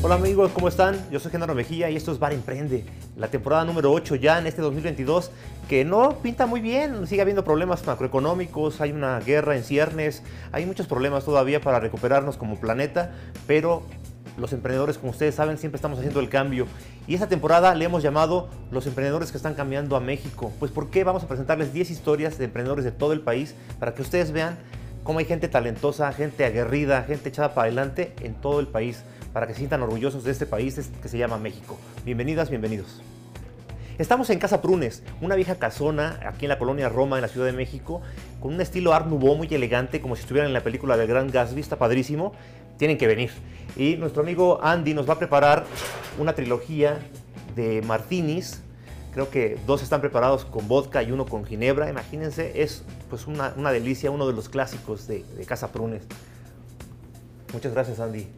Hola amigos, ¿cómo están? Yo soy Genaro Mejía y esto es Bar Emprende, la temporada número 8 ya en este 2022, que no pinta muy bien, sigue habiendo problemas macroeconómicos, hay una guerra en ciernes, hay muchos problemas todavía para recuperarnos como planeta, pero los emprendedores, como ustedes saben, siempre estamos haciendo el cambio. Y esta temporada le hemos llamado Los emprendedores que están cambiando a México. Pues ¿por qué? Vamos a presentarles 10 historias de emprendedores de todo el país para que ustedes vean cómo hay gente talentosa, gente aguerrida, gente echada para adelante en todo el país, para que se sientan orgullosos de este país que se llama México. Bienvenidas, bienvenidos. Estamos en Casa Prunes, una vieja casona aquí en la colonia Roma, en la Ciudad de México, con un estilo Art Nouveau muy elegante, como si estuvieran en la película del Gran Gatsby, está padrísimo. Tienen que venir. Y nuestro amigo Andy nos va a preparar una trilogía de martinis. Creo que dos están preparados con vodka y uno con ginebra. Imagínense, es pues una, una delicia, uno de los clásicos de, Casa Prunes. Muchas gracias, Andy.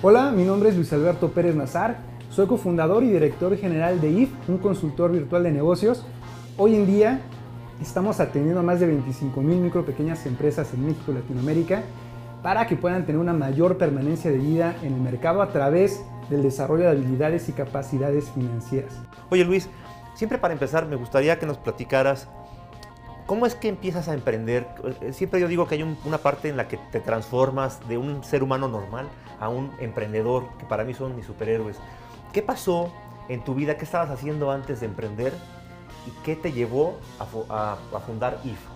Hola, mi nombre es Luis Alberto Pérez Nazar, soy cofundador y director general de IF, un consultor virtual de negocios. Hoy en día estamos atendiendo a más de 25 mil micro pequeñas empresas en México y Latinoamérica para que puedan tener una mayor permanencia de vida en el mercado a través del desarrollo de habilidades y capacidades financieras. Oye Luis, siempre para empezar me gustaría que nos platicaras ¿Cómo es que empiezas a emprender? Siempre yo digo que hay una parte en la que te transformas de un ser humano normal a un emprendedor, que para mí son mis superhéroes. ¿Qué pasó en tu vida? ¿Qué estabas haciendo antes de emprender? ¿Y qué te llevó a, fundar IF?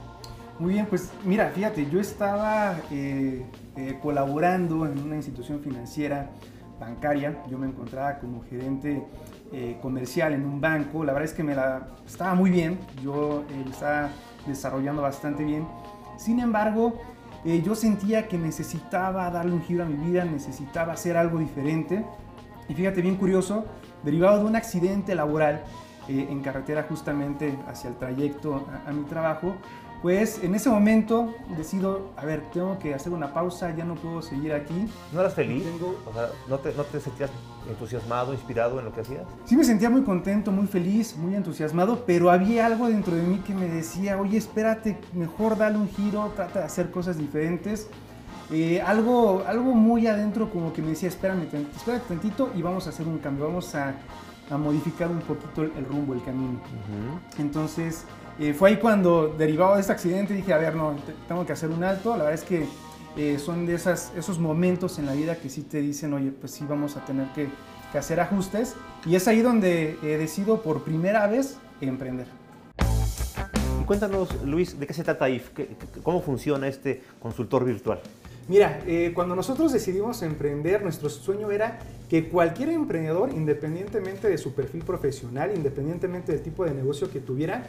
Muy bien, pues mira, fíjate, yo estaba eh, eh, colaborando en una institución financiera bancaria, yo me encontraba como gerente eh, comercial en un banco, la verdad es que me la estaba muy bien, yo estaba desarrollando bastante bien. Sin embargo, eh, yo sentía que necesitaba darle un giro a mi vida, necesitaba hacer algo diferente. Y fíjate, bien curioso, derivado de un accidente laboral eh, en carretera justamente hacia el trayecto a mi trabajo, pues en ese momento decido, a ver, tengo que hacer una pausa, ya no puedo seguir aquí. ¿No eras feliz? O sea, ¿no te, ¿no te sentías entusiasmado, inspirado en lo que hacías? Sí me sentía muy contento, muy feliz, muy entusiasmado, pero había algo dentro de mí que me decía, oye, espérate, mejor dale un giro, trata de hacer cosas diferentes. Eh, algo, algo muy adentro como que me decía, espérame, espérate tantito y vamos a hacer un cambio, vamos a, a modificar un poquito el, rumbo, el camino. Entonces eh, fue ahí cuando, derivado de este accidente, dije, a ver, no, tengo que hacer un alto. La verdad es que eh, son de esas, esos momentos en la vida que sí te dicen, oye, pues sí vamos a tener que, hacer ajustes. Y es ahí donde he decidido por primera vez emprender. cuéntanos, Luis, ¿de qué se trata IF? ¿Cómo funciona este consultor virtual? Mira, eh, cuando nosotros decidimos emprender, nuestro sueño era que cualquier emprendedor, independientemente de su perfil profesional, independientemente del tipo de negocio que tuviera,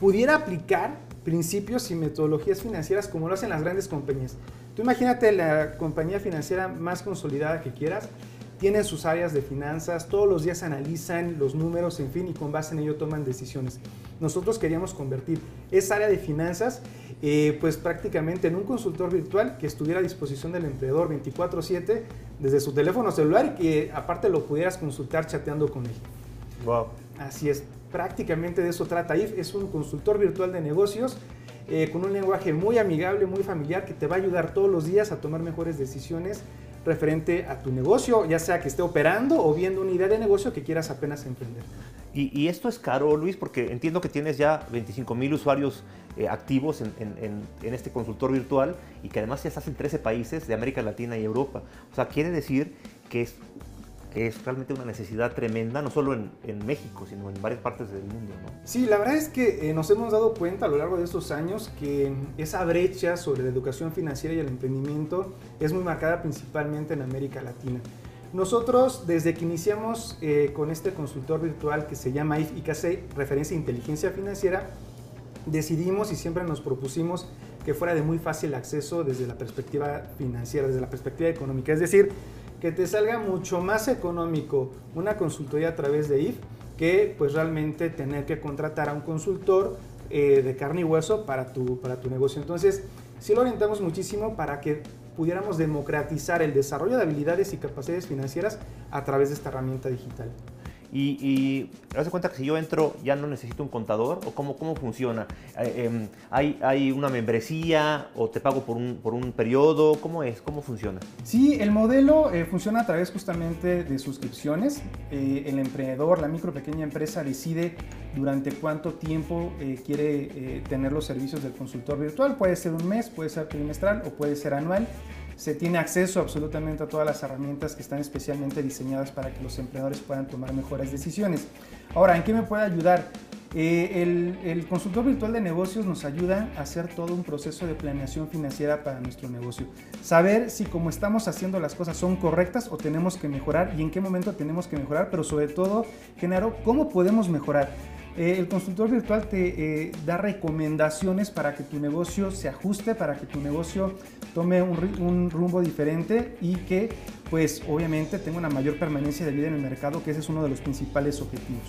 pudiera aplicar principios y metodologías financieras como lo hacen las grandes compañías. Tú imagínate la compañía financiera más consolidada que quieras, tienen sus áreas de finanzas, todos los días analizan los números, en fin, y con base en ello toman decisiones. Nosotros queríamos convertir esa área de finanzas, eh, pues prácticamente en un consultor virtual que estuviera a disposición del emprendedor 24/7 desde su teléfono celular y que aparte lo pudieras consultar chateando con él. Wow. Así es prácticamente de eso trata IF, es un consultor virtual de negocios eh, con un lenguaje muy amigable, muy familiar, que te va a ayudar todos los días a tomar mejores decisiones referente a tu negocio, ya sea que esté operando o viendo una idea de negocio que quieras apenas emprender. Y, esto es caro, Luis, porque entiendo que tienes ya 25 mil usuarios eh, activos en, en, este consultor virtual y que además ya estás en 13 países de América Latina y Europa. O sea, quiere decir que es que es realmente una necesidad tremenda, no solo en, en México, sino en varias partes del mundo. ¿no? Sí, la verdad es que eh, nos hemos dado cuenta a lo largo de estos años que esa brecha sobre la educación financiera y el emprendimiento es muy marcada principalmente en América Latina. Nosotros, desde que iniciamos eh, con este consultor virtual que se llama IFICAC, referencia a inteligencia financiera, decidimos y siempre nos propusimos que fuera de muy fácil acceso desde la perspectiva financiera, desde la perspectiva económica. Es decir, que te salga mucho más económico una consultoría a través de IF que pues realmente tener que contratar a un consultor eh, de carne y hueso para tu, para tu negocio. Entonces, sí lo orientamos muchísimo para que pudiéramos democratizar el desarrollo de habilidades y capacidades financieras a través de esta herramienta digital. Y, y haz de cuenta que si yo entro ya no necesito un contador o cómo, cómo funciona. Eh, em, ¿hay, ¿Hay una membresía o te pago por un, por un periodo? ¿Cómo es? ¿Cómo funciona? Sí, el modelo eh, funciona a través justamente de suscripciones. Eh, el emprendedor, la micro pequeña empresa decide durante cuánto tiempo quiere tener los servicios del consultor virtual. Puede ser un mes, puede ser trimestral o puede ser anual se tiene acceso absolutamente a todas las herramientas que están especialmente diseñadas para que los emprendedores puedan tomar mejores decisiones. Ahora, ¿en qué me puede ayudar? Eh, el, el, consultor virtual de negocios nos ayuda a hacer todo un proceso de planeación financiera para nuestro negocio. Saber si como estamos haciendo las cosas son correctas o tenemos que mejorar y en qué momento tenemos que mejorar, pero sobre todo, Genaro, cómo podemos mejorar. Eh, el consultor virtual te eh, da recomendaciones para que tu negocio se ajuste, para que tu negocio tome un, rumbo diferente y que pues obviamente tenga una mayor permanencia de vida en el mercado, que ese es uno de los principales objetivos.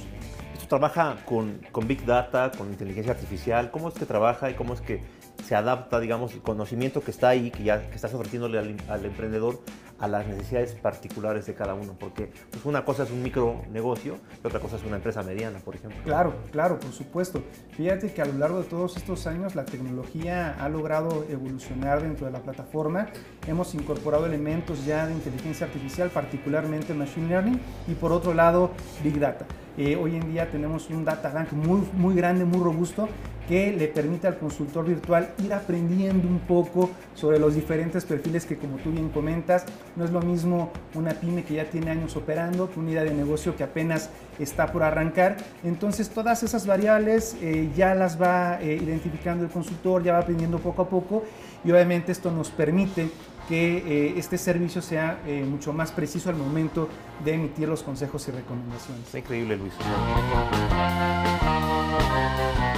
¿Esto trabaja con, con Big Data, con inteligencia artificial? ¿Cómo es que trabaja y cómo es que se adapta, digamos, el conocimiento que está ahí, que ya que estás ofreciéndole al, emprendedor a las necesidades particulares de cada uno, porque pues, una cosa es un micro negocio y otra cosa es una empresa mediana, por ejemplo. Claro, claro, por supuesto. Fíjate que a lo largo de todos estos años la tecnología ha logrado evolucionar dentro de la plataforma. Hemos incorporado elementos ya de inteligencia artificial, particularmente machine learning, y por otro lado, big data. Eh, hoy en día tenemos un data bank muy, muy grande, muy robusto, que le permite al consultor virtual ir aprendiendo un poco sobre los diferentes perfiles que como tú bien comentas, no es lo mismo una pyme que ya tiene años operando que una idea de negocio que apenas está por arrancar. Entonces todas esas variables eh, ya las va eh, identificando el consultor, ya va aprendiendo poco a poco y obviamente esto nos permite que eh, este servicio sea mucho más preciso al momento de emitir los consejos y recomendaciones. Es increíble, Luis.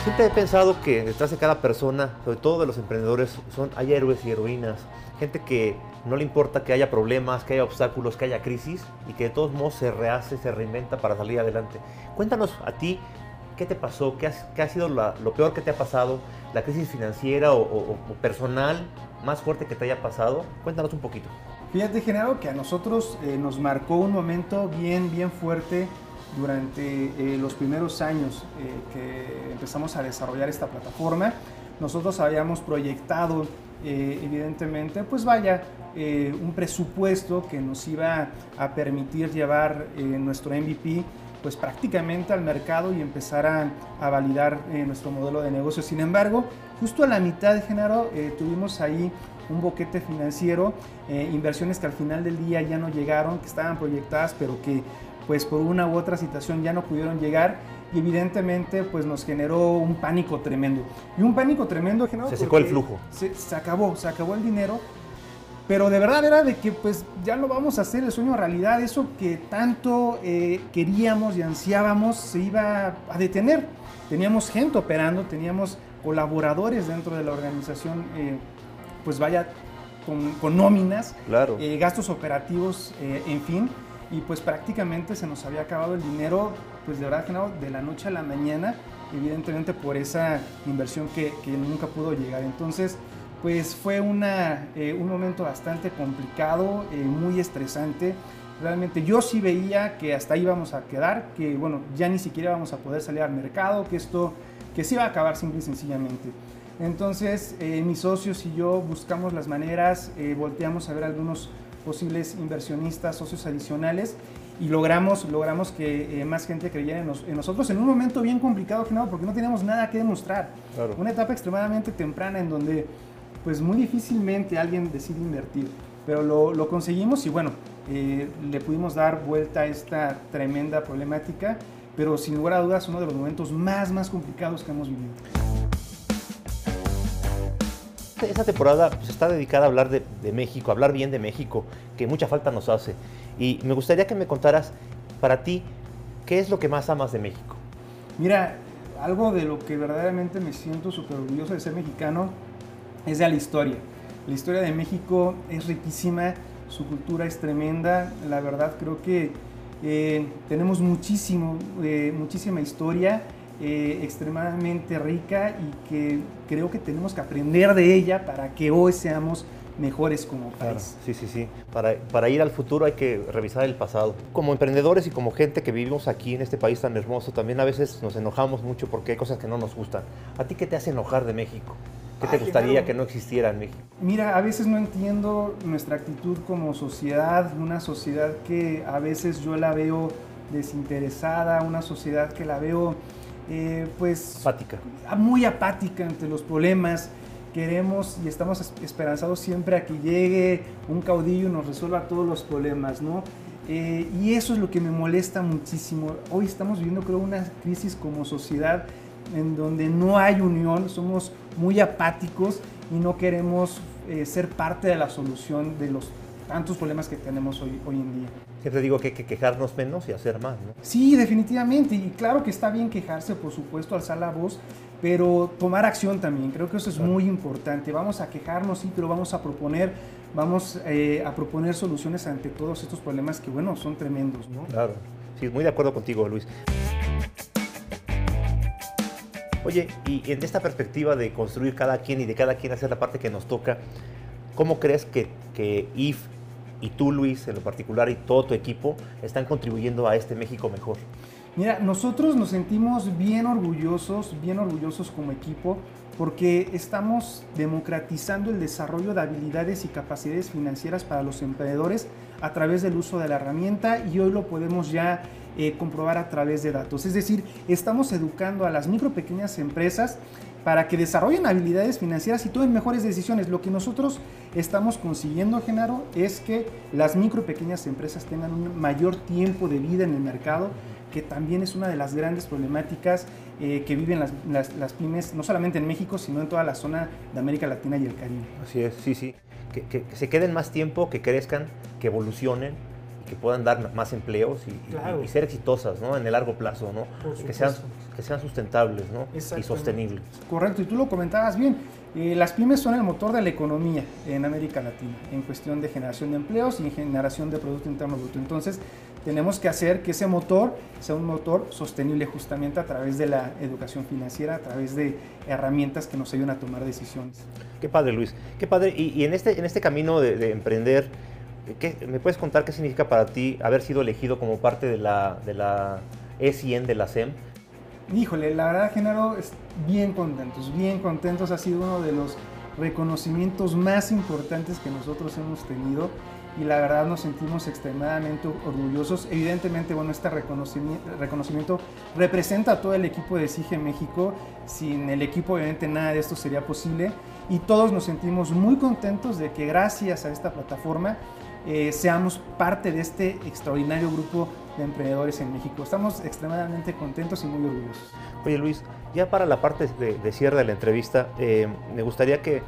Siempre he pensado que detrás de cada persona, sobre todo de los emprendedores, son, hay héroes y heroínas. Gente que no le importa que haya problemas, que haya obstáculos, que haya crisis y que de todos modos se rehace, se reinventa para salir adelante. Cuéntanos a ti, ¿qué te pasó? ¿Qué, ha sido lo peor que te ha pasado? ¿La crisis financiera o, personal más fuerte que te haya pasado? Cuéntanos un poquito. Fíjate, Genaro, que a nosotros eh, nos marcó un momento bien, bien fuerte durante eh, los primeros años eh, que empezamos a desarrollar esta plataforma. Nosotros habíamos proyectado, eh, evidentemente, pues vaya, un presupuesto que nos iba a permitir llevar nuestro MVP pues prácticamente al mercado y empezar a, a validar nuestro modelo de negocio. Sin embargo, justo a la mitad de Genaro tuvimos ahí un boquete financiero, inversiones que al final del día ya no llegaron, que estaban proyectadas, pero que pues por una u otra situación ya no pudieron llegar y evidentemente pues nos generó un pánico tremendo. Y un pánico tremendo generó... Se secó el flujo. Se, acabó, se acabó el dinero. Pero de verdad era de que pues ya no vamos a hacer el sueño realidad, eso que tanto eh, queríamos y ansiábamos se iba a detener. Teníamos gente operando, teníamos colaboradores dentro de la organización, eh, pues vaya, con, nóminas, claro. Eh, gastos operativos, en fin y pues prácticamente se nos había acabado el dinero, pues de verdad que no, de la noche a la mañana, evidentemente por esa inversión que, que nunca pudo llegar. Entonces, pues fue una, eh, un momento bastante complicado, eh, muy estresante. Realmente yo sí veía que hasta ahí íbamos a quedar, que bueno, ya ni siquiera vamos a poder salir al mercado, que esto, que se iba a acabar simple y sencillamente. Entonces, eh, mis socios y yo buscamos las maneras, volteamos a ver algunos posibles inversionistas, socios adicionales y logramos, logramos que eh, más gente creyera en, nosotros en un momento bien complicado, porque no teníamos nada que demostrar. Una etapa extremadamente temprana en donde pues muy difícilmente alguien decide invertir, pero lo, lo conseguimos y bueno, eh, le pudimos dar vuelta a esta tremenda problemática, pero sin lugar a dudas uno de los momentos más, más complicados que hemos vivido. esa temporada pues, está dedicada a hablar de, México, a hablar bien de México, que mucha falta nos hace. Y me gustaría que me contaras, para ti, ¿qué es lo que más amas de México? Mira, algo de lo que verdaderamente me siento súper orgulloso de ser mexicano es de la historia. La historia de México es riquísima, su cultura es tremenda, la verdad creo que eh, tenemos muchísimo, eh, muchísima historia eh, extremadamente rica y que creo que tenemos que aprender de ella para que hoy seamos mejores como país. sí, sí, sí. Para, para ir al futuro hay que revisar el pasado. Como emprendedores y como gente que vivimos aquí en este país tan hermoso, también a veces nos enojamos mucho porque hay cosas que no nos gustan. ¿A ti qué te hace enojar de México? ¿Qué te gustaría que no existiera en México? Mira, a veces no entiendo nuestra actitud como sociedad, una sociedad que a veces yo la veo desinteresada, una sociedad que la veo eh, pues... Apática. Muy apática ante los problemas. Queremos y estamos esperanzados siempre a que llegue un caudillo y nos resuelva todos los problemas, ¿no? Eh, y eso es lo que me molesta muchísimo. Hoy estamos viviendo, creo, una crisis como sociedad en donde no hay unión, somos muy apáticos y no queremos eh, ser parte de la solución de los tantos problemas que tenemos hoy, hoy en día. Siempre digo que hay que quejarnos menos y hacer más, ¿no? Sí, definitivamente. Y claro que está bien quejarse, por supuesto, alzar la voz, pero tomar acción también. Creo que eso es muy importante. Vamos a quejarnos, sí, pero vamos a proponer, vamos eh, a proponer soluciones ante todos estos problemas que, bueno, son tremendos, ¿no? Claro. Sí, muy de acuerdo contigo, Luis. Oye, y en esta perspectiva de construir cada quien y de cada quien hacer la parte que nos toca, ¿cómo crees que, que IF y tú, Luis, en lo particular, y todo tu equipo, están contribuyendo a este México mejor? Mira, nosotros nos sentimos bien orgullosos, bien orgullosos como equipo, porque estamos democratizando el desarrollo de habilidades y capacidades financieras para los emprendedores a través del uso de la herramienta y hoy lo podemos ya eh, comprobar a través de datos. Es decir, estamos educando a las micro pequeñas empresas para que desarrollen habilidades financieras y tomen mejores decisiones. Lo que nosotros estamos consiguiendo, Genaro, es que las micro pequeñas empresas tengan un mayor tiempo de vida en el mercado, que también es una de las grandes problemáticas eh, que viven las, pymes, no solamente en México, sino en toda la zona de América Latina y el Caribe. Así es, sí, sí. que se queden más tiempo, que crezcan, que evolucionen que puedan dar más empleos y, ser exitosas ¿no? en el largo plazo, ¿no? que, sean, que sean sustentables ¿no? y sostenibles. Correcto, y tú lo comentabas bien, eh, las pymes son el motor de la economía en América Latina, en cuestión de generación de empleos y en generación de Producto Interno Bruto. Entonces, tenemos que hacer que ese motor sea un motor sostenible justamente a través de la educación financiera, a través de herramientas que nos ayuden a tomar decisiones. Qué padre, Luis. Qué padre. Y, en, este, en este camino de, de emprender, ¿Me puedes contar qué significa para ti haber sido elegido como parte de la, de la E100 de la SEM? Híjole, la verdad, Genaro, bien contentos, bien contentos. Ha sido uno de los reconocimientos más importantes que nosotros hemos tenido y la verdad nos sentimos extremadamente orgullosos. Evidentemente, bueno, este reconocimiento, reconocimiento representa a todo el equipo de SIGE México. Sin el equipo, obviamente, nada de esto sería posible y todos nos sentimos muy contentos de que gracias a esta plataforma eh, seamos parte de este extraordinario grupo de emprendedores en México. Estamos extremadamente contentos y muy orgullosos. Oye Luis, ya para la parte de, cierre de la entrevista, eh, me gustaría que,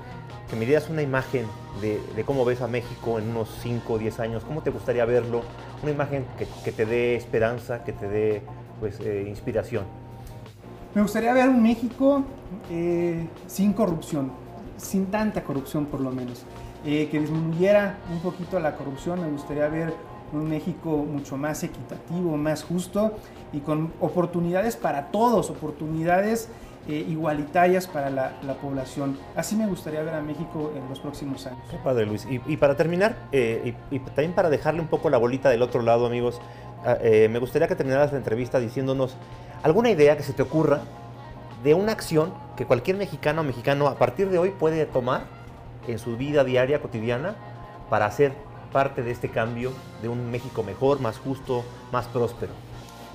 que, me dieras una imagen de, cómo ves a México en unos 5 o 10 años, cómo te gustaría verlo, una imagen que, te dé esperanza, que te dé pues, eh, inspiración. Me gustaría ver un México sin corrupción, sin tanta corrupción por lo menos. Eh, que disminuyera un poquito la corrupción. Me gustaría ver un México mucho más equitativo, más justo y con oportunidades para todos, oportunidades eh, igualitarias para la, población. Así me gustaría ver a México en los próximos años. Qué padre, Luis. Y, para terminar, eh, y, también para dejarle un poco la bolita del otro lado, amigos, ah, me gustaría que terminaras la entrevista diciéndonos alguna idea que se te ocurra de una acción que cualquier mexicano o mexicano a partir de hoy puede tomar en su vida diaria, cotidiana, para ser parte de este cambio de un México mejor, más justo, más próspero?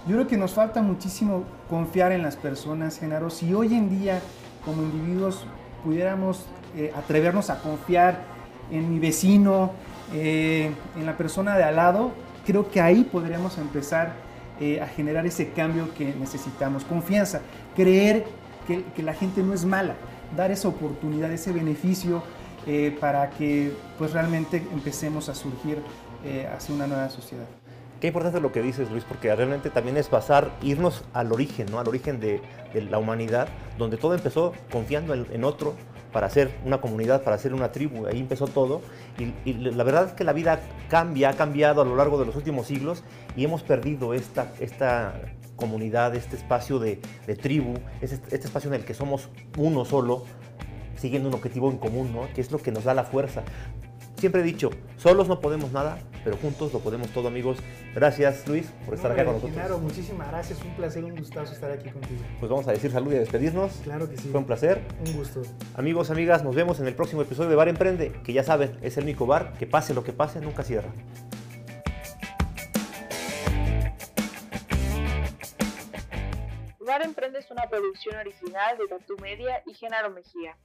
Yo creo que nos falta muchísimo confiar en las personas, Genaro. Si hoy en día, como individuos, pudiéramos eh, atrevernos a confiar en mi vecino, eh, en la persona de al lado, creo que ahí podríamos empezar eh, a generar ese cambio que necesitamos. Confianza, creer que, que la gente no es mala, dar esa oportunidad, ese beneficio eh, para que pues realmente empecemos a surgir eh, hacia una nueva sociedad. Qué importante lo que dices, Luis, porque realmente también es pasar, irnos al origen, ¿no? al origen de, la humanidad, donde todo empezó confiando en, otro para hacer una comunidad, para hacer una tribu. Ahí empezó todo. Y, la verdad es que la vida cambia, ha cambiado a lo largo de los últimos siglos y hemos perdido esta, esta comunidad, este espacio de, tribu, este, este espacio en el que somos uno solo, siguiendo un objetivo en común, ¿no? Que es lo que nos da la fuerza. Siempre he dicho, solos no podemos nada, pero juntos lo podemos todo, amigos. Gracias, Luis, por estar acá con nosotros. Claro, muchísimas gracias. Un placer, un gustazo estar aquí contigo. Pues vamos a decir salud y a despedirnos. Claro que sí. Fue un placer. Un gusto. Amigos, amigas, nos vemos en el próximo episodio de Bar Emprende, que ya saben, es el único bar que pase lo que pase, nunca cierra. Bar Emprende es una producción original de Tatu Media y Genaro Mejía.